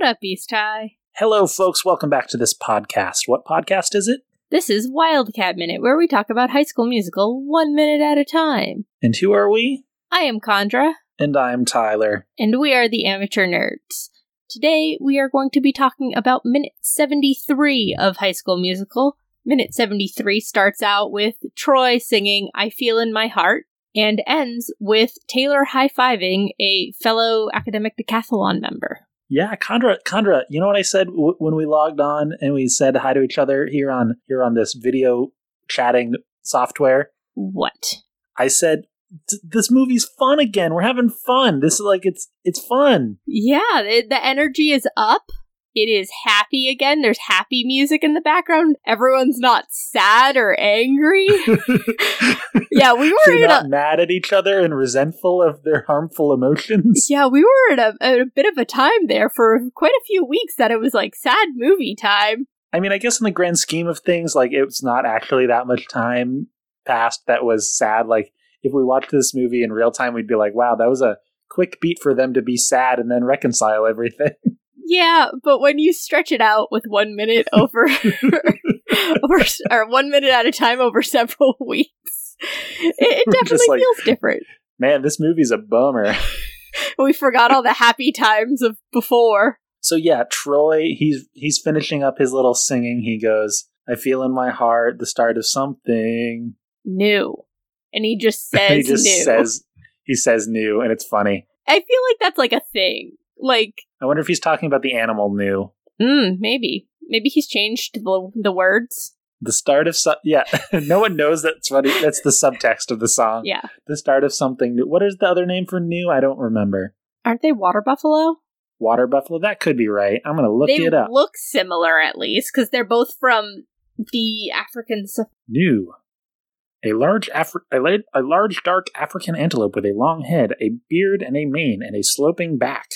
What up, East High? Hello, folks. Welcome back to this podcast. What podcast is it? This is Wildcat Minute, where we talk about High School Musical one minute at a time. And who are we? I am Chandra, And I'm Tyler. and we are the Amateur Nerds. Today, we are going to be talking about minute 73 of High School Musical. Minute 73 starts out with Troy singing I Feel in My Heart and ends with Taylor high fiving a fellow academic decathlon member. Yeah, Chandra. Chandra. You know what I said w- when we logged on and we said hi to each other here on here on this video chatting software? What? I said this movie's fun again. We're having fun. This is like it's it's fun. Yeah, the, the energy is up. It is happy again. There's happy music in the background. Everyone's not sad or angry. yeah, we were They're not a mad at each other and resentful of their harmful emotions. yeah, we were in a, a bit of a time there for quite a few weeks that it was like sad movie time. I mean, I guess in the grand scheme of things, like it's not actually that much time passed that was sad. Like if we watched this movie in real time, we'd be like, "Wow, that was a quick beat for them to be sad and then reconcile everything." Yeah, but when you stretch it out with one minute over, over or one minute at a time over several weeks, it, it definitely like- feels different. Man, this movie's a bummer. We forgot all the happy times of before. So yeah, Troy, he's he's finishing up his little singing. He goes, "I feel in my heart the start of something." New, and he just says he just new. says he says new, and it's funny. I feel like that's like a thing. Like, I wonder if he's talking about the animal gnu. mm, maybe, maybe he's changed the the words. The start of so- yeah. no one knows that's what that's the subtext of the song. Yeah, The start of something new. What is the other name for gnu? I don't remember. aren't they water buffalo? Water buffalo. That could be right. I'm gonna look they it up. look similar at least because they're both from the African. gnu. A large Afri- a, la- a large dark African antelope with a long head, a beard and a mane, and a sloping back.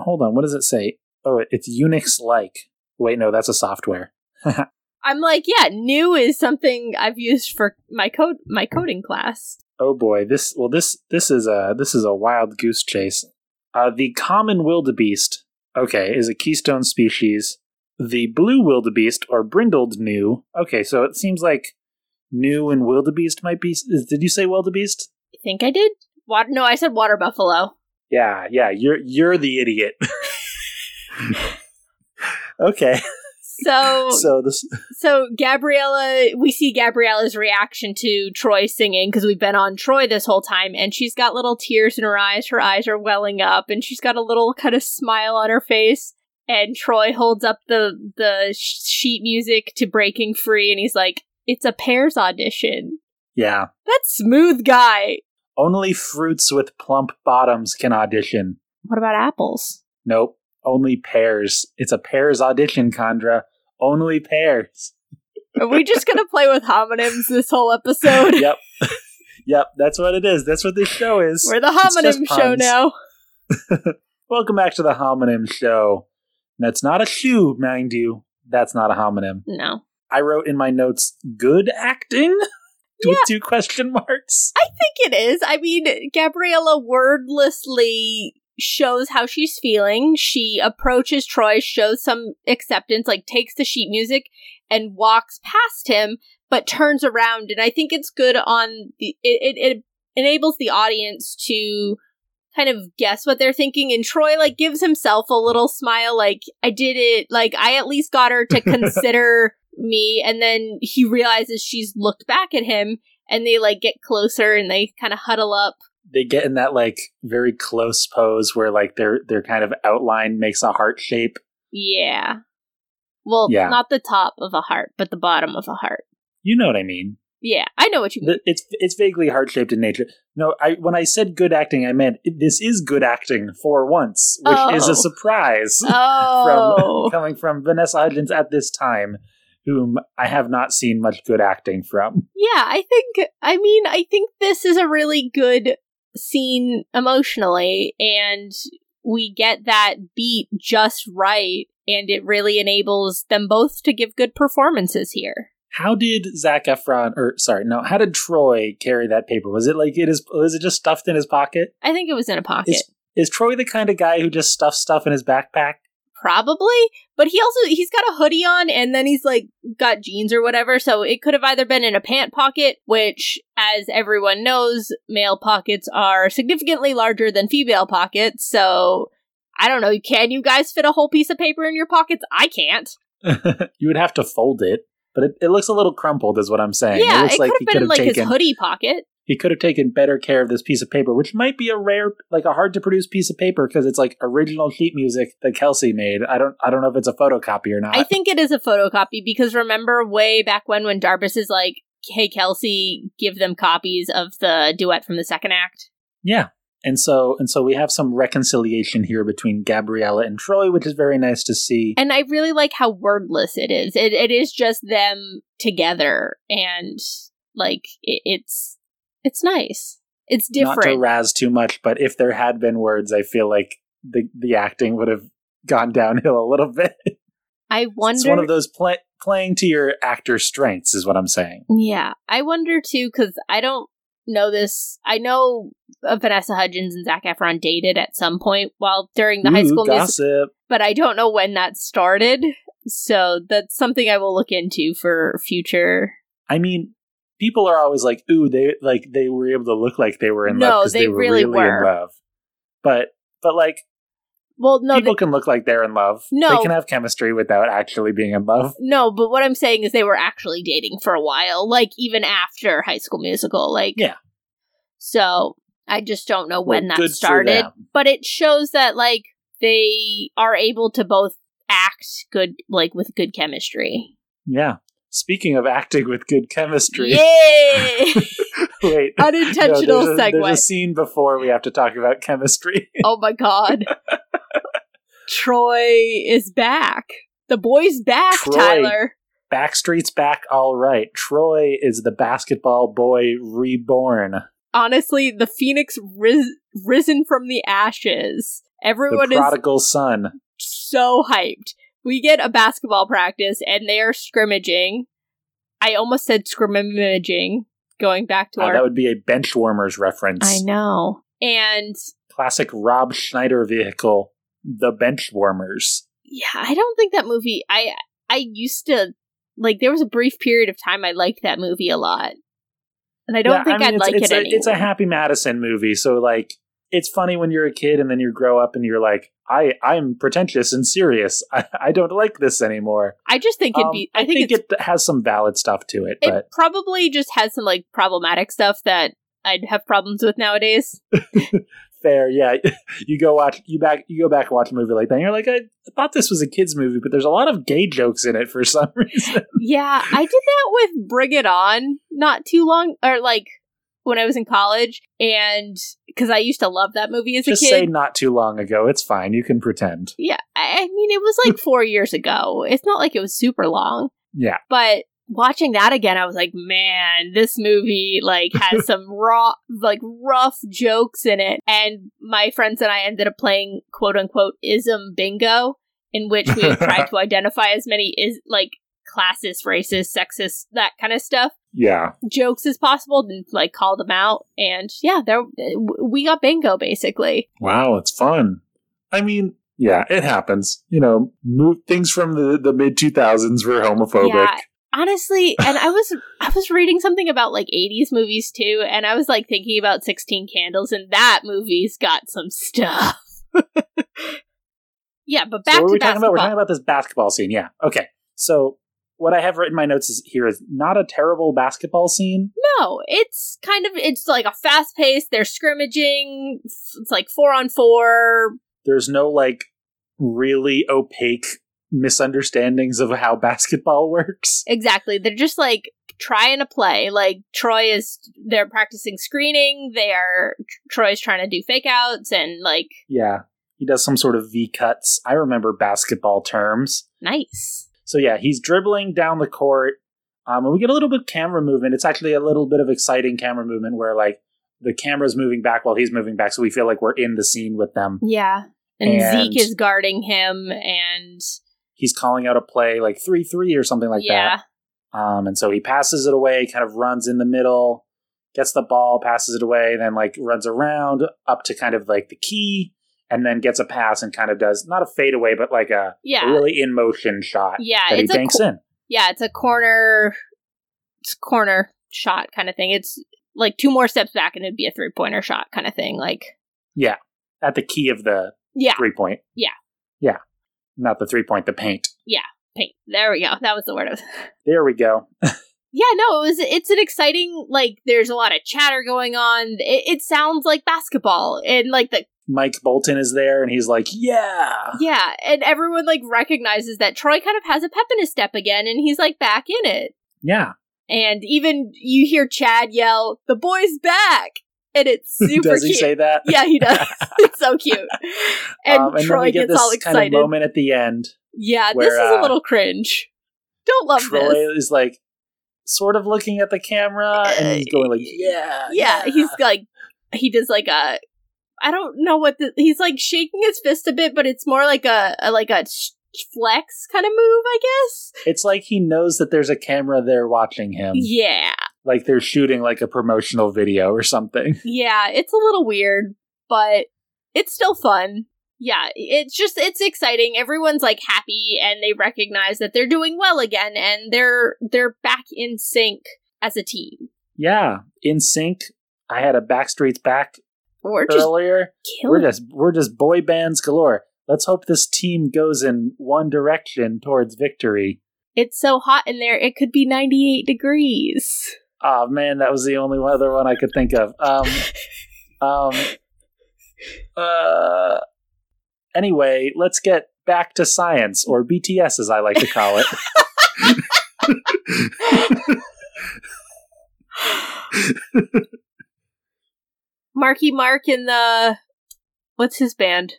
Hold on, what does it say? Oh, it's Unix like. Wait, no, that's a software. I'm like, yeah, GNU is something I've used for my code my coding class. Oh boy, this well this this is a this is a wild goose chase. Uh, the common wildebeest, okay, is a keystone species. The blue wildebeest or brindled gnu. Okay, so it seems like gnu and wildebeest might be. Is, did you say wildebeest? I think I did. Water? No, I said water buffalo. Yeah, yeah, you're you're the idiot. okay, So, so this so Gabriella, we see Gabriella's reaction to Troy singing because we've been on Troy this whole time, and she's got little tears in her eyes. Her eyes are welling up, and she's got a little kind of smile on her face. And Troy holds up the the sheet music to "Breaking Free," and he's like, "It's a pairs audition." yeah, That smooth guy. Only fruits with plump bottoms can audition. What about apples? Nope, only pears. It's a pears audition, Chandra. Only pears. Are we just gonna play with homonyms this whole episode? yep, yep. That's what it is. That's what this show is. We're the homonym show now. Welcome back to the homonym show. That's not a shoe, mind you. That's not a homonym. No. I wrote in my notes, "Good acting." With two question marks. I think it is. I mean, Gabriella wordlessly shows how she's feeling. She approaches Troy, shows some acceptance, like takes the sheet music and walks past him, but turns around. And I think it's good on the, it, it, it enables the audience to kind of guess what they're thinking. And Troy, like, gives himself a little smile, like, I did it. Like, I at least got her to consider me. And then he realizes she's looked back at him and they like get closer and they kind of huddle up. They get in that like very close pose where like their their kind of outline makes a heart shape. Yeah. Well, Yeah. not the top of a heart, but the bottom of a heart. You know what I mean? Yeah, I know what you mean. It's it's vaguely heart shaped in nature. No, I when I said good acting, I meant this is good acting for once, which is Oh. a surprise Oh, from coming from Vanessa Hudgens at this time, whom I have not seen much good acting from. yeah. I think. I mean, I think this is a really good scene emotionally, and we get that beat just right, and it really enables them both to give good performances here. How did Zac Efron, or sorry, no, how did Troy carry that paper? Was it like it is? Was it just stuffed in his pocket? I think it was in a pocket. Is Troy the kind of guy who just stuffs stuff in his backpack? Probably, but he also he's got a hoodie on and then he's like got jeans or whatever, so it could have either been in a pant pocket, which as everyone knows, male pockets are significantly larger than female pockets, so I don't know, can you guys fit a whole piece of paper in your pockets? I can't. you would have to fold it, but it, it looks a little crumpled, is what I'm saying. Yeah, it looks it like could he have been could have like taken his hoodie pocket. He could have taken better care of this piece of paper, which might be a rare, like a hard to produce piece of paper because it's like original sheet music that Kelsey made. I don't, I don't know if it's a photocopy or not. I think it is a photocopy because remember way back when when Darbus is like, "Hey Kelsey, give them copies of the duet from the second act." yeah, and so and so we have some reconciliation here between Gabriella and Troy, which is very nice to see. And I really like how wordless it is. It it is just them together, and like it, it's it's nice. It's different. Not to razz too much, but if there had been words, I feel like the the acting would have gone downhill a little bit. I wonder. it's one of those play, playing to your actor strengths, is what I'm saying. Yeah, I wonder too because I don't know this. I know uh, Vanessa Hudgens and Zac Efron dated at some point while during the High School gossip. but I don't know when that started. So that's something I will look into for future. I mean, people are always like, "Ooh, they like they were able to look like they were in No, love because they they, were really really, were. in love." But but like Well, no, people they- can look like they're in love. No. they can have chemistry without actually being in love. no, but what I'm saying is they were actually dating for a while, like even after High School Musical, like Yeah. So I just don't know when Well, that started, but it shows that like they are able to both act good, like with good chemistry. Yeah. Speaking of acting with good chemistry, Yay! wait, Unintentional no, there's, a, segue. there's a scene before we have to talk about chemistry. oh my god. Troy is back. The boy's back, Troy. Tyler. Backstreet's back, all right. Troy is the basketball boy reborn. Honestly, the phoenix ris- risen from the ashes. Everyone the is prodigal son. so hyped. We get a basketball practice and they are scrimmaging. I almost said scrimmaging, going back to Uh, our. that would be a bench warmers reference. I know. And Classic Rob Schneider vehicle, the bench warmers. yeah, I don't think that movie. I I used to like. There was a brief period of time I liked that movie a lot, and I don't Yeah, think I'd it's, like it's it a, anymore. It's a Happy Madison movie, so like it's funny when you're a kid and then you grow up and you're like, I I'm pretentious and serious. I, I don't like this anymore. I just think it'd Um, be. I, think, it's, it has some valid stuff to it, it but probably just has some like problematic stuff that I'd have problems with nowadays. fair. Yeah, you go watch you back you go back and watch a movie like that. and You're like, I thought this was a kids movie, but there's a lot of gay jokes in it for some reason. Yeah, I did that with Bring It On not too long, or like when I was in college, and because I used to love that movie as a Just say kid. not too long ago. It's fine. You can pretend. yeah, I I mean, it was like four years ago. It's not like it was super long, Yeah. but watching that again, I was like, man, this movie like has some raw, like rough jokes in it. And my friends and I ended up playing quote unquote ism bingo, in which we tried to identify as many is like classist, racist, sexist, that kind of stuff Yeah. jokes as possible and like call them out and yeah there we got bingo basically Wow, it's fun. I mean, yeah, it happens. You know, move things from the, the mid 2000s were homophobic. Yeah. honestly and i was i was reading something about like 80s movies too and i was like thinking about 16 candles and that movie's got some stuff yeah but back so what to are we talking about? We're talking about this basketball scene. Yeah. Okay. So what I have written in my notes is here is not a terrible basketball scene. no it's kind of it's like a fast pace they're scrimmaging it's like four on four There's no like really opaque misunderstandings of how basketball works. Exactly. They're just like trying to play. Like Troy is they're practicing screening. They are Troy's trying to do fake outs and like Yeah. He does some sort of V cuts. I remember basketball terms. nice. So yeah, he's dribbling down the court. Um, and we get a little bit of camera movement. It's actually a little bit of exciting camera movement where like the camera's moving back while he's moving back, so we feel like we're in the scene with them. Yeah. And, And- Zeke is guarding him and He's calling out a play like three three or something like yeah. that. Um, and so he passes it away, kind of runs in the middle, gets the ball, passes it away, then like runs around up to kind of like the key, and then gets a pass and kind of does not a fadeaway, but like a, Yeah. a really in motion shot Yeah, that he banks co- in. yeah, it's a corner it's corner shot kind of thing. It's like two more steps back and it'd be a three pointer shot kind of thing. Like Yeah, at the key of the yeah, three point. Yeah. yeah, not the three point, the paint. Yeah, paint. There we go. That was the word was There we go. Yeah, no, it was it's an exciting like there's a lot of chatter going on. It, it sounds like basketball and like the Mike Bolton is there, and he's like, "Yeah, yeah, and everyone like recognizes that Troy kind of has a pep in his step again and he's like back in it. yeah." And even you hear Chad yell, "The boy's back." And it's super cute. Does he cute. say that? Yeah, he does. it's so cute. And, Um, and Troy get gets this all kind of excited. moment at the end. yeah, where, this is a uh, little cringe. Don't love Troy this. is like sort of looking at the camera, and he's going like, "Yeah, yeah, he's like he does like a I don't know what the he's like shaking his fist a bit, but it's more like a, a like a sh- flex kind of move, I guess. It's like he knows that there's a camera there watching him, Yeah, like they're shooting like a promotional video or something. yeah, it's a little weird, but it's still fun. Yeah, it's just it's exciting. Everyone's like happy and they recognize that they're doing well again and they're they're back in sync as a team. Yeah, in sync. I had a Backstreet's Back We're just earlier. We're just we're just boy bands galore. Let's hope this team goes in one direction towards victory. It's so hot in there, it could be 98 degrees. Oh man, that was the only other one I could think of. Um, um, uh, anyway, let's get back to science, or BTS as I like to call it. Marky Mark in the what's his band?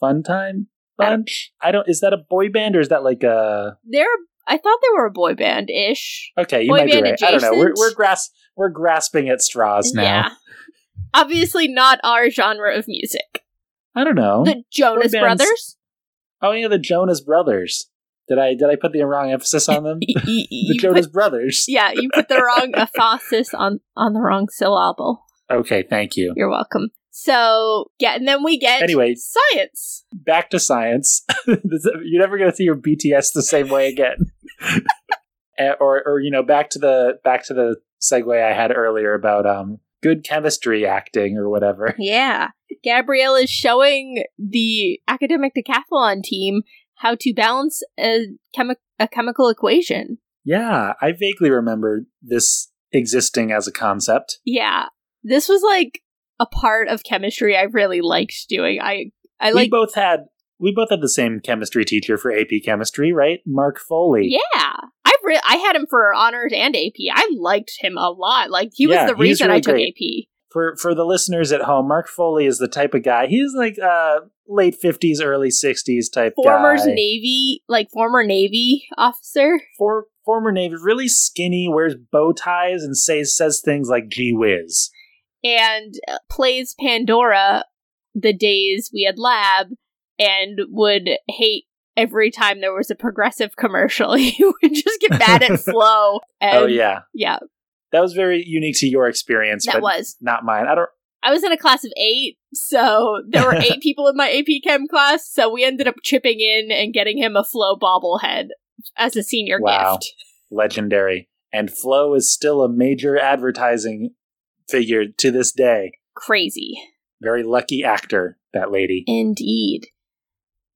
Fun time bunch. I don't. Is that a boy band or is that like a? They're I thought they were a boy band ish. Okay, you Boy might be right. I don't know. We're we're gras- we're grasping at straws now. Yeah. Obviously not our genre of music. I don't know. The Jonas Brothers. oh yeah, the Jonas Brothers. Did I did I put the wrong emphasis on them? The Jonas put- Brothers. yeah, you put the wrong emphasis on on the wrong syllable. Okay, thank you. You're welcome. So yeah, and then we get Anyway. science. Back to science. You're never going to see your BTS the same way again. Eh, or or you know, back to the back to the segue I had earlier about um good chemistry acting or whatever. Yeah. Gabrielle is showing the academic decathlon team how to balance a, chemi- a chemical equation. Yeah, I vaguely remember this existing as a concept. Yeah. This was like a part of chemistry I really liked doing. I I we like both had we both had the same chemistry teacher for AP chemistry, right? Mark Foley. Yeah. I re- I had him for honors and AP. I liked him a lot. Like he was the reason I took great. AP. For for the listeners at home, Mark Foley is the type of guy. He's like uh late fifties, early sixties type Former guy. Navy, like former Navy officer. For former Navy, really skinny, wears bow ties, and says says things like "gee whiz." And plays Pandora the days we had lab and would hate every time there was a progressive commercial. he would just get mad at Flo. Oh, and oh yeah, Yeah, that was very unique to your experience, that but was. not mine. I don't. I was in a class of eight, so there were eight people in my AP Chem class, so we ended up chipping in and getting him a Flo bobblehead as a senior Wow. gift. Legendary, and Flo is still a major advertising figure to this day. Crazy. Very lucky actor, that lady. Indeed.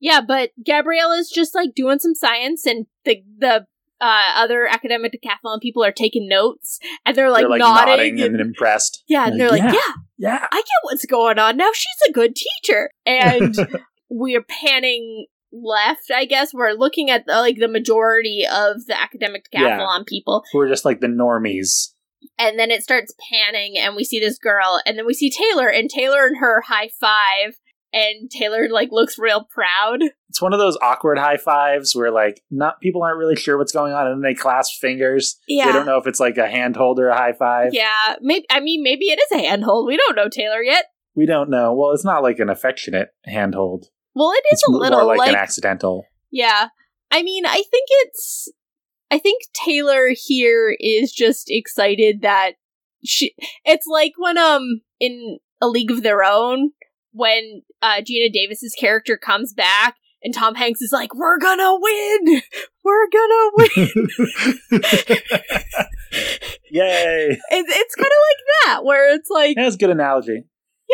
Yeah, but Gabriella's just like doing some science, and the the uh, other academic decathlon people are taking notes, and they're like, They're like nodding. nodding and, and impressed. yeah, and they're like, yeah. yeah, Yeah, I get what's going on now. She's a good teacher, and we're panning left. I guess we're looking at the, like the majority of the academic Yeah. decathlon people, who are just like the normies. And then it starts panning, and we see this girl, and then we see Taylor, and Taylor and her high five. And Taylor like looks real proud. It's one of those awkward high fives where like not people aren't really sure what's going on, and then they clasp fingers. Yeah. They don't know if it's like a handhold or a high five. Yeah, maybe. I mean, maybe it is a handhold. We don't know Taylor yet. We don't know. Well, it's not like an affectionate handhold. Well, it is It's a little like, like, an accidental. yeah. I mean, I think it's. I think Taylor here is just excited that she. It's like when um in A League of Their Own when uh, Geena Davis's character comes back and Tom Hanks is like, "We're gonna win, we're gonna win." Yay! It's, it's kind of like that, where it's like, That's a good analogy.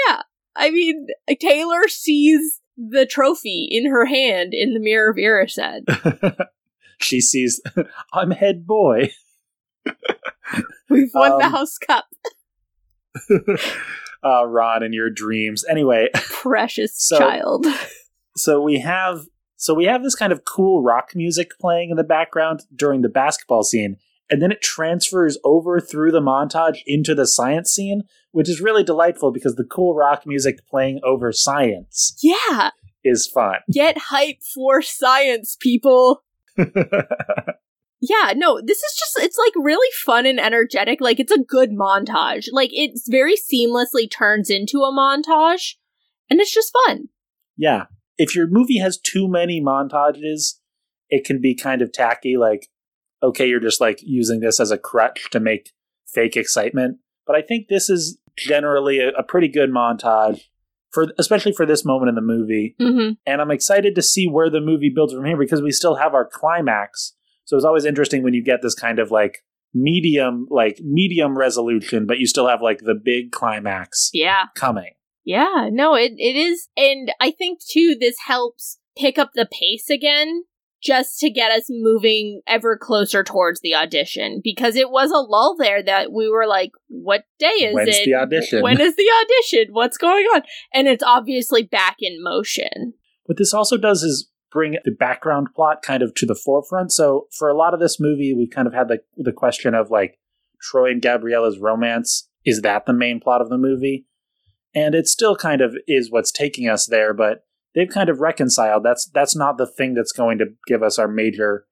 yeah, I mean, Taylor sees the trophy in her hand in the mirror of Erised. she sees, I'm head boy. We've won the Um, House Cup. uh, Ron in your dreams. Anyway, Precious so- child. so we have so we have this kind of cool rock music playing in the background during the basketball scene and then it transfers over through the montage into the science scene which is really delightful because the cool rock music playing over science Yeah, is fun get hype for science, people. Yeah, no, this is just, it's like really fun and energetic. Like, it's a good montage. Like, it's very seamlessly turns into a montage, and it's just fun. yeah if your movie has too many montages it can be kind of tacky like okay you're just like using this as a crutch to make fake excitement but i think this is generally a, a pretty good montage for especially for this moment in the movie Mm-hmm. and i'm excited to see where the movie builds from here because we still have our climax so it's always interesting when you get this kind of like medium like medium resolution but you still have like the big climax Yeah. coming Yeah, no, it, it is. And I think, too, this helps pick up the pace again just to get us moving ever closer towards the audition because it was a lull there that we were like, what day is When's it? the audition? When is the audition? What's going on? And it's obviously back in motion. What this also does is bring the background plot kind of to the forefront. So for a lot of this movie, we've kind of had the the question of like Troy and Gabriella's romance. Is that the main plot of the movie? And it still kind of is what's taking us there, but they've kind of reconciled. That's that's not the thing that's going to give us our major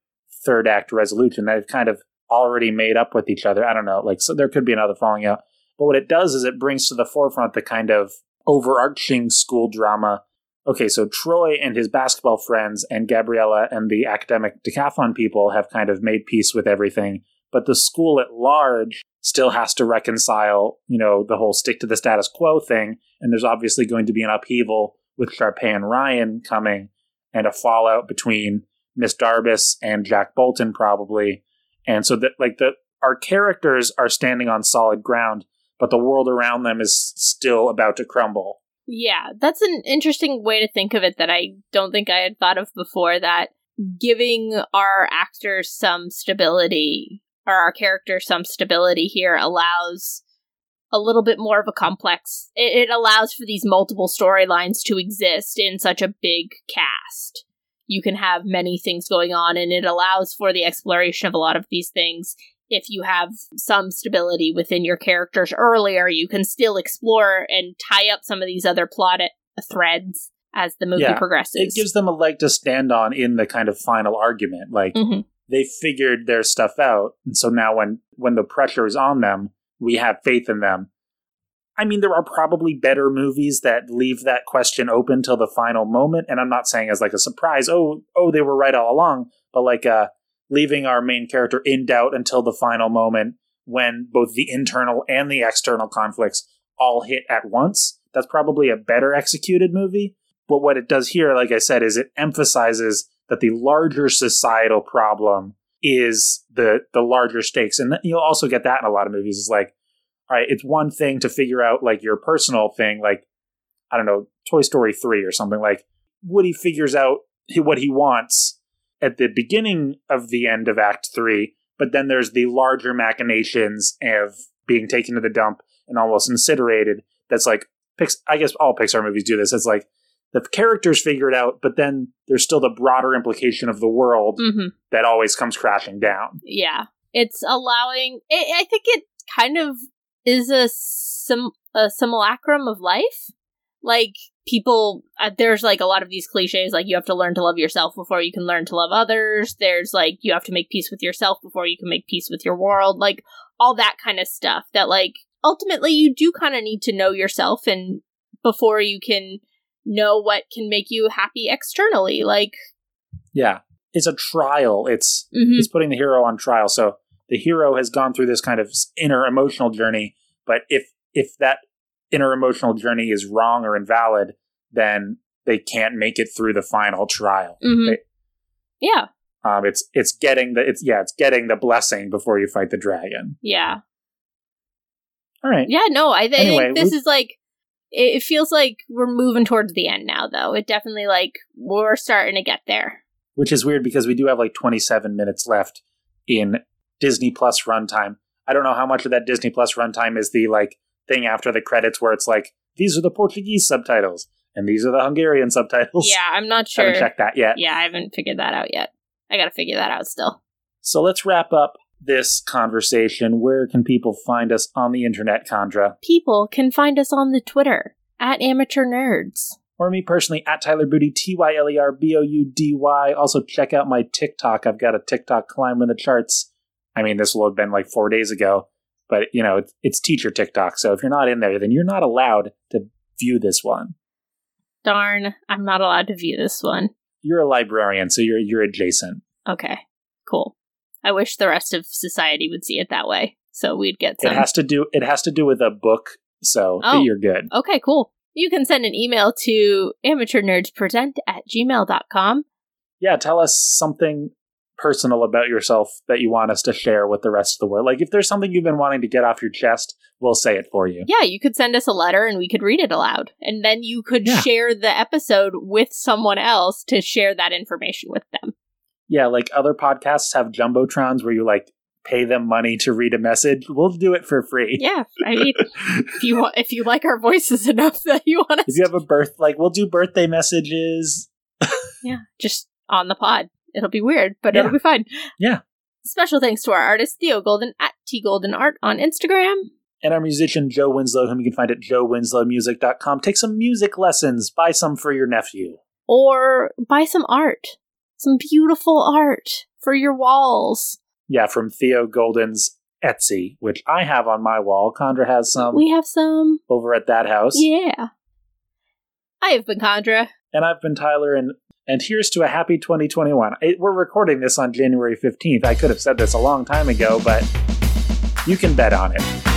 third act resolution. They've kind of already made up with each other. I don't know, like so there could be another falling out. But what it does is it brings to the forefront the kind of overarching school drama okay, so Troy and his basketball friends and Gabriella and the academic decathlon people have kind of made peace with everything, but the school at large still has to reconcile, you know, the whole stick to the status quo thing. And there's obviously going to be an upheaval with Sharpay and Ryan coming and a fallout between Miss Darbus and Jack Bolton probably. And so that like the our characters are standing on solid ground, but the world around them is still about to crumble. Yeah, that's an interesting way to think of it that I don't think I had thought of before. That giving our actors some stability, or our characters some stability here, allows a little bit more of a complex. It, it allows for these multiple storylines to exist in such a big cast. You can have many things going on, and it allows for the exploration of a lot of these things if you have some stability within your characters earlier, you can still explore and tie up some of these other plot threads as the movie Yeah, progresses. it gives them a leg to stand on in the kind of final argument. Like Mhm. they figured their stuff out, and so now when when the pressure is on them, we have faith in them. I mean, there are probably better movies that leave that question open till the final moment, and I'm not saying as like a surprise. Oh, oh, they were right all along, but like uh, leaving our main character in doubt until the final moment when both the internal and the external conflicts all hit at once. That's probably a better executed movie. But what it does here, like I said, is it emphasizes that the larger societal problem is the the larger stakes, and you'll also get that in a lot of movies. Is like, all right, it's one thing to figure out like your personal thing, like I don't know, Toy Story three or something. Like Woody figures out what he wants at the beginning of the end of Act three, but then there's the larger machinations of being taken to the dump and almost incinerated. That's like, I guess all Pixar movies do this. It's like the characters figure it out, but then there's still the broader implication of the world Mhm. that always comes crashing down. Yeah, it's allowing. It, I think it kind of is a sim a simulacrum of life. Like people, uh, there's like a lot of these cliches. Like you have to learn to love yourself before you can learn to love others. There's like you have to make peace with yourself before you can make peace with your world. Like all that kind of stuff. That like ultimately you do kind of need to know yourself and before you can know what can make you happy externally. Like Yeah. It's a trial. It's mhm. it's putting the hero on trial. So the hero has gone through this kind of inner emotional journey, but if if that inner emotional journey is wrong or invalid, then they can't make it through the final trial. Mhm. They- Yeah. Um, it's it's getting the it's yeah it's getting the blessing before you fight the dragon. Yeah. All right. Yeah, no, I, th- I think this we- is like it, it feels like we're moving towards the end now though. It definitely like we're starting to get there. Which is weird because we do have like 27 minutes left in Disney Plus runtime. I don't know how much of that Disney Plus runtime is the like thing after the credits where it's like these are the Portuguese subtitles and these are the Hungarian subtitles. Yeah, I'm not sure. I Haven't checked that yet. Yeah, I haven't figured that out yet. I got to figure that out still. So let's wrap up this conversation. Where can people find us on the internet, Chandra? People can find us on the Twitter at Amateur Nerds. Or me personally at Tyler Boudy, T Y L E R B O U D Y. Also, check out my TikTok. I've got a TikTok climb in the charts. I mean, this will have been like four days ago, but you know, it's, it's teacher TikTok. So if you're not in there, then you're not allowed to view this one. Darn, I'm not allowed to view this one. You're a librarian, so you're you're adjacent. Okay, cool. I wish the rest of society would see it that way, so we'd get It has to do it has to do with a book, so Oh. you're good. okay, cool. You can send an email to amateurnerdspresent at gmail.com. yeah, tell us something personal about yourself that you want us to share with the rest of the world. Like if there's something you've been wanting to get off your chest, we'll say it for you. Yeah, you could send us a letter and we could read it aloud. And then you could Yeah. share the episode with someone else to share that information with them. Yeah, like other podcasts have jumbotrons where you like pay them money to read a message. We'll do it for free. Yeah, I mean, if you want, if you like our voices enough that you want us, If you have a birth, like we'll do birthday messages. yeah, just on the pod. It'll be weird, but Yeah. it'll be fine. Yeah. Special thanks to our artist Theo Golden at T Golden Art on Instagram. And our musician Joe Winslow, whom you can find at joewinslowmusic.com. Take some music lessons. Buy some for your nephew. or buy some art, some beautiful art for your walls. Yeah, from Theo Golden's Etsy, which I have on my wall. Chandra has some we have some, over at that house. yeah. I have been Chandra. And I've been Tyler, and and here's to a happy 2021. I, we're recording this on January 15th. I could have said this a long time ago, but you can bet on it.